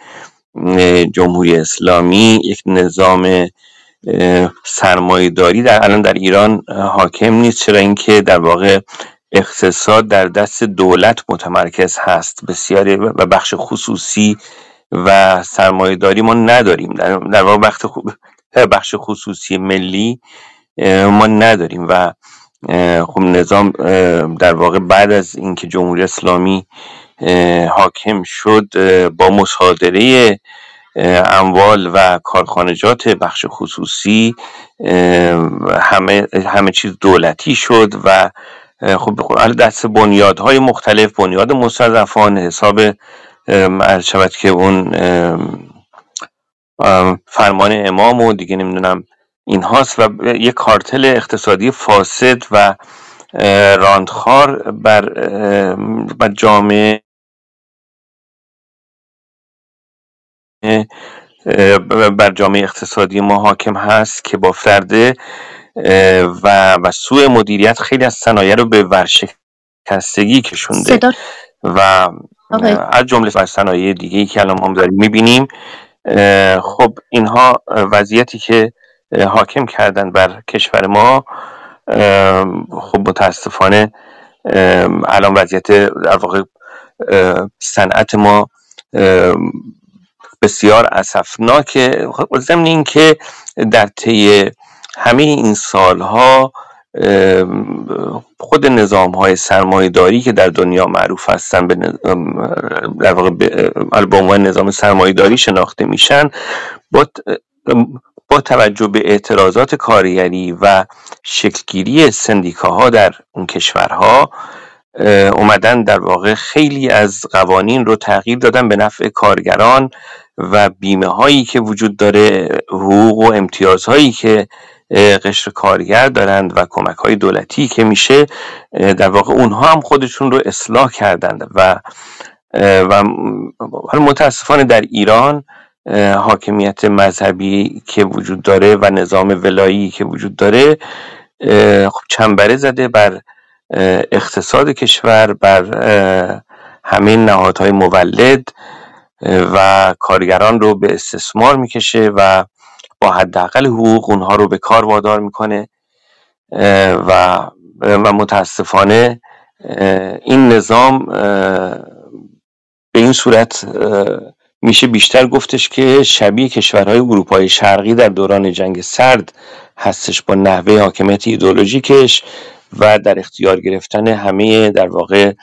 جمهوری اسلامی یک نظام سرمایهداری در الان در ایران حاکم نیست چرا اینکه در واقع اقتصاد در دست دولت متمرکز هست. بسیاری و بخش خصوصی و سرمایهداری ما نداریم. در واقع بخش خصوصی ملی ما نداریم و خب نظام در واقع بعد از اینکه جمهوری اسلامی حاکم شد با مصادره اموال و کارخانجات بخش خصوصی همه همه چیز دولتی شد و خب دست بنیادهای مختلف بنیاد مستضعفان حساب شود که اون فرمان امام و دیگه نمی‌دونم این هاست و یک کارتل اقتصادی فاسد و راندخار بر, بر جامعه بر جامعه اقتصادی ما حاکم هست که با فرده و و سوء مدیریت خیلی از صنایع رو به ورشکستگی کشونده و از جمله از صنایع دیگه ای که الان ما داریم می‌بینیم. خب اینها وضعیتی که حاکم کردن بر کشور ما خب متاسفانه الان وضعیت در واقع صنعت ما بسیار اسفناکه. خب، ضمن اینکه در طی همه این سالها خود نظام های سرمایه داری که در دنیا معروف هستن به در واقع به عنوان نظام سرمایه داری شناخته میشن با با توجه به اعتراضات کارگری و شکلگیری سندیکاها در اون کشورها اومدن در واقع خیلی از قوانین رو تغییر دادن به نفع کارگران و بیمه هایی که وجود داره حقوق و امتیازهایی که قشر کارگر دارند و کمک های دولتی که میشه در واقع اونها هم خودشون رو اصلاح کردند و و متاسفانه در ایران حاکمیت مذهبی که وجود داره و نظام ولایی که وجود داره خب چنبره زده بر اقتصاد کشور بر همه نهادهای مولد و کارگران رو به استثمار می‌کشه و با حداقل حقوق اونها رو به کار وادار می‌کنه و و متاسفانه این نظام به این صورت میشه بیشتر گفتش که شبیه کشورهای اروپای شرقی در دوران جنگ سرد هستش با نحوه حاکمیت ایدولوژیکش و در اختیار گرفتن همه در واقع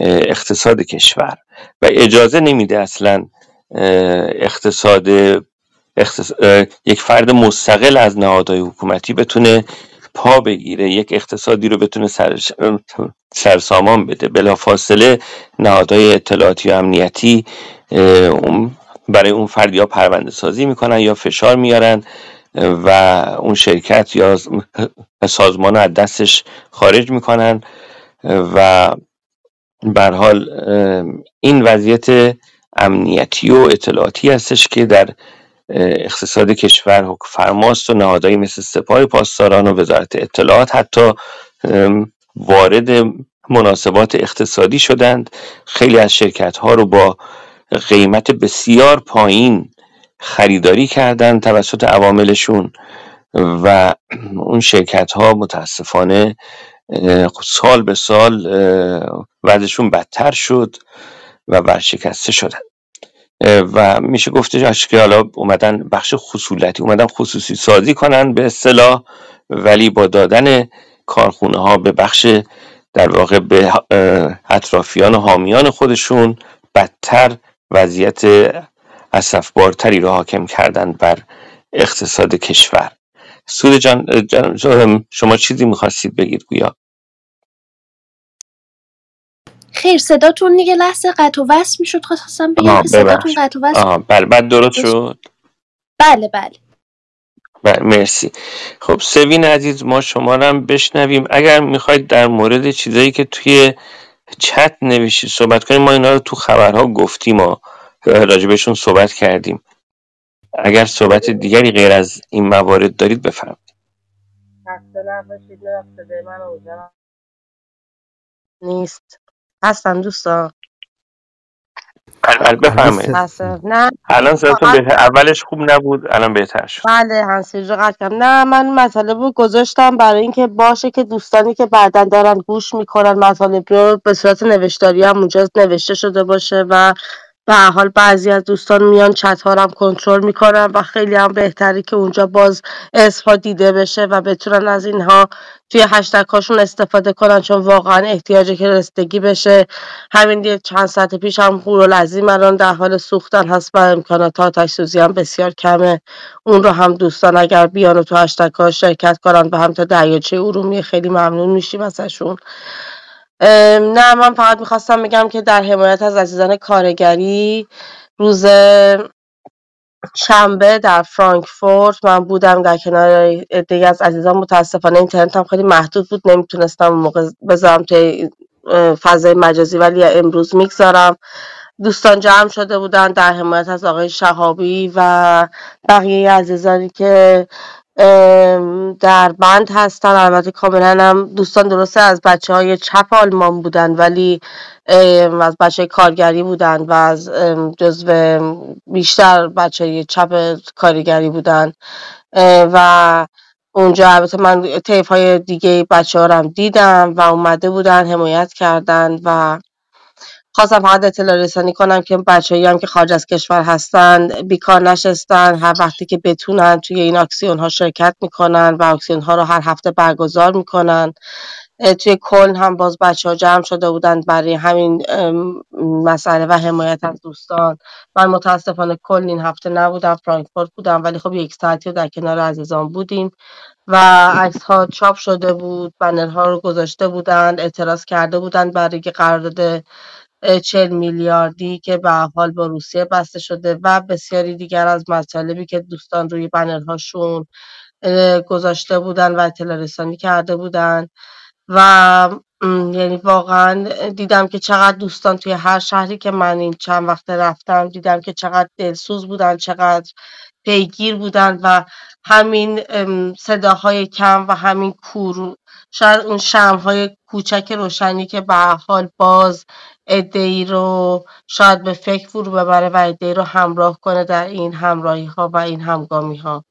اقتصاد کشور. و اجازه نمیده اصلا اقتصاد یک فرد مستقل از نهادهای حکومتی بتونه پا بگیره یک اقتصادی رو بتونه سر... سرسامان بده. بلافاصله نهادهای اطلاعاتی و امنیتی برای اون فرد یا پرونده سازی می‌کنن یا فشار میارن و اون شرکت یا سازمان رو از دستش خارج می‌کنن. و بر حال این وضعیت امنیتی و اطلاعاتی هستش که در اقتصاد کشور فرماست و نهادهایی مثل سپاه پاسداران و وزارت اطلاعات حتی وارد مناسبات اقتصادی شدند. خیلی از شرکت ها رو با قیمت بسیار پایین خریداری کردند توسط عواملشون و اون شرکت ها متاسفانه سال به سال وضعشون بدتر شد و ورشکسته شدن و میشه گفتش که حالا اومدن بخش خصولتی اومدن خصوصی سازی کنن به اصطلاح ولی با دادن کارخونه ها به بخش در واقع به اطرافیان و حامیان خودشون بدتر وضعیت اصفبارتری را حاکم کردند بر اقتصاد کشور. سود جان, جان شما چیزی می‌خواستید بگید گویا؟ خیر صداتون دیگه لحظه قطع و وصل می‌شد خواستم بگم که صداتون قطع و وصل بله بعد درست شد؟ بله بله. بله مرسی. خب سوین عزیز ما شما رو هم بشنویم. اگر می‌خواید در مورد چیزایی که توی چت نوشید صحبت کنیم ما اینا رو تو خبرها گفتیم و راجبشون صحبت کردیم. اگر صحبت دیگری غیر از این موارد دارید بفرمایید. نیست. هستم دوستان بفرمایید. نه. الان صداتون بهتر اولش خوب نبود الان بهتر شد. بله هنسیج رو قطع کردم. نه من مطالب رو گذاشتم برای اینکه باشه که دوستانی که بعدا دارن گوش می‌کنن مطالب رو به صورت نوشتاری هم اونجا نوشته شده باشه و به حال بعضی از دوستان میان چت هم کنترل می‌کنن و خیلی هم بهتری که اونجا باز اسم دیده بشه و بتونن از اینها توی هشتگ هاشون استفاده کنن چون واقعا احتیاج که رسیدگی بشه. همین یه چند ساعت پیش هم العظیم الان در حال سوختن هست و امکانات آتش سوزی هم بسیار کمه. اون رو هم دوستان اگر بیان و تو هشتگ ها شرکت کنن و هم تا دریاچه ارومیه خیلی ممنون میشیم ازشون. نه من فقط می‌خواستم بگم که در حمایت از عزیزان کارگری روز شنبه در فرانکفورت من بودم در کنار دیگه از عزیزان. متاسفانه اینترنت خیلی محدود بود. نمی‌تونستم موقع بذارم توی فضای مجازی ولی امروز می‌گذارم. دوستان جمع شده بودن در حمایت از آقای شهابی و بقیه عزیزانی که در بند هستن. البته کاملا هم دوستان درسته از بچه های چپ آلمان بودن ولی از بچه کارگری بودن و از جزو بیشتر بچه چپ کارگری بودن. و اونجا البته من طیف های دیگه بچه ها هم دیدم و اومده بودن حمایت کردن و خواستم فقط اطلاع رسانی کنم که بچه هم که خارج از کشور هستن بیکار نشستن هر وقتی که بتونن توی این اکسیون ها شرکت می‌کنن و اکسیون ها رو هر هفته برگزار می‌کنن. توی کل هم باز بچه ها جمع شده بودند برای همین مسئله و حمایت از دوستان. من متاسفانه کل این هفته نبودم فرانکفورت بودم ولی خب یک ساعتی در کنار عزیزان بودیم و عکس ها چاپ شده بود ها رو گذاشته بودند اعتراض کرده بودند برای قرارداد چل میلیاردی که به حال با روسیه بسته شده و بسیاری دیگر از مطالبی که دوستان روی بنرهاشون گذاشته بودن و اطلاع رسانی کرده بودن و یعنی واقعا دیدم که چقدر دوستان توی هر شهری که من این چند وقت رفتم دیدم که چقدر دلسوز بودن چقدر پیگیر بودن و همین صداهای کم و همین کور شاید اون شمع‌های کوچک روشنی که به حال باز عده‌ای رو شاید به فکر فرو ببره و عده‌ای رو همراه کنه در این همراهی ها و این همگامی ها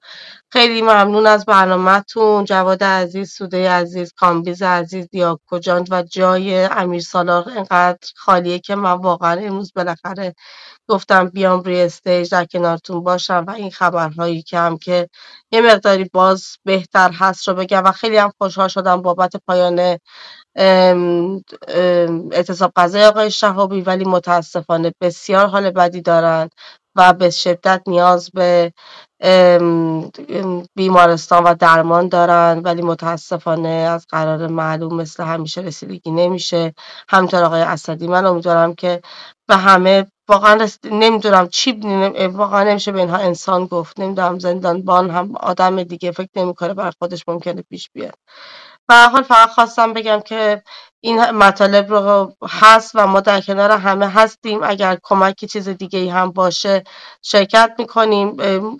خیلی ممنون از برنامه‌تون. جواد عزیز سوده عزیز کامبیز عزیز دیاکو جان و جای امیر سالار اینقدر خالیه که من واقعا امروز بالاخره گفتم بیام روی stage در کنارتون باشم و این خبرهایی که هم که یه مقداری باز بهتر هست رو بگم و خیلی هم خوشحال شدم بابت پایان اعتصاب غذای آقای شهابی ولی متاسفانه بسیار حال بدی دارند و به شدت نیاز به بیمارستان و درمان دارن ولی متاسفانه از قرار معلوم مثل همیشه رسیدگی نمیشه. همینطور آقای اسدی من امیدوارم که به همه واقعا نمی‌دونم چی واقعا نمیشه به اینها انسان گفت. نمی‌دونم زندان بان هم آدم دیگه فکر نمی‌کنه بر خودش ممکنه پیش بیاد. به حال فقط خواستم بگم که این مطالب رو هست و ما در کنار همه هستیم. اگر کمکی چیز دیگه ای هم باشه شرکت می‌کنیم.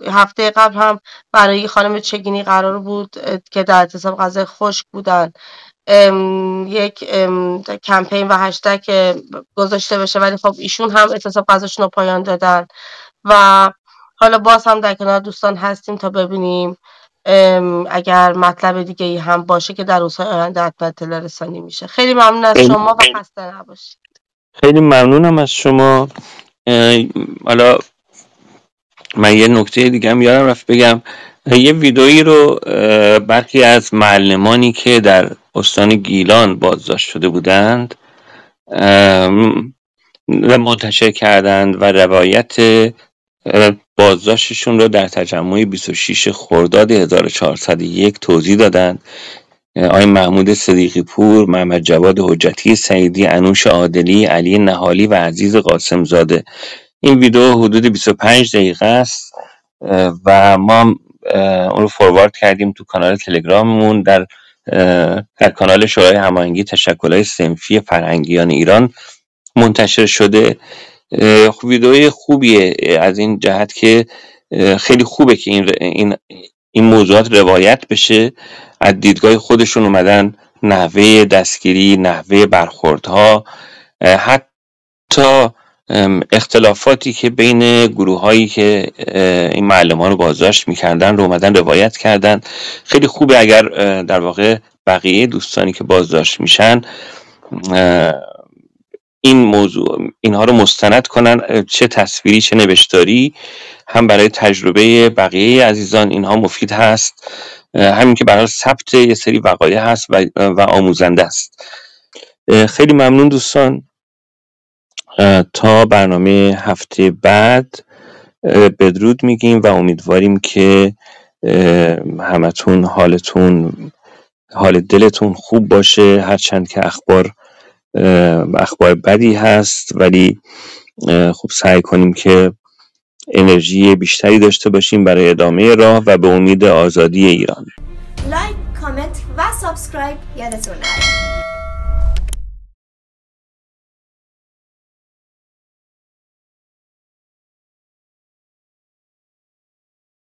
هفته قبل هم برای خانم چگینی قرار بود که در اعتصاب غذای خشک بودن. یک کمپین و هشتگ گذاشته بشه ولی خب ایشون هم اعتصاب غذاشون رو پایان دادن. و حالا باز هم در کنار دوستان هستیم تا ببینیم اگر مطلب دیگه ای هم باشه که در روزهای آینده حتما اطلاع رسانی میشه. خیلی ممنون از شما و خسته نباشید. خیلی ممنونم از شما. حالا من یه نکته دیگه هم یادم رفت بگم. یه ویدئویی رو برخی از معلمانی که در استان گیلان بازداشت شده بودند و منتشر کردند و روایت بازداشتشون رو در تجمع 26 خرداد 1401 توضیح دادند. آقای محمود صدیقی پور، محمد جواد حجتی سعیدی، انوش عادلی، علی نهالی و عزیز قاسم زاده این ویدیو حدود 25 دقیقه است و ما اون رو فوروارد کردیم تو کانال تلگراممون. در در کانال شورای هماهنگی تشکلهای سنفی فرهنگیان ایران منتشر شده. ویدئوی خوبیه از این جهت که خیلی خوبه که این, این, این موضوعات روایت بشه. از دیدگاه خودشون اومدن نحوه دستگیری نحوه برخوردها حتی اختلافاتی که بین گروه هایی که این معلمان رو بازداشت می‌کردن رو اومدن روایت کردن. خیلی خوبه اگر در واقع بقیه دوستانی که بازداشت میشن این موضوع اینها رو مستند کنن چه تصویری چه نوشتاری هم برای تجربه بقیه عزیزان اینها مفید هست. همین که برای ثبت یه سری وقایع هست و, و آموزنده است. خیلی ممنون دوستان. تا برنامه هفته بعد بدرود میگیم و امیدواریم که همتون حالتون حال دلتون خوب باشه. هرچند که اخبار اخبار بدی هست ولی خوب سعی کنیم که انرژی بیشتری داشته باشیم برای ادامه راه و به امید آزادی ایران. like comment و subscribe یادتون نره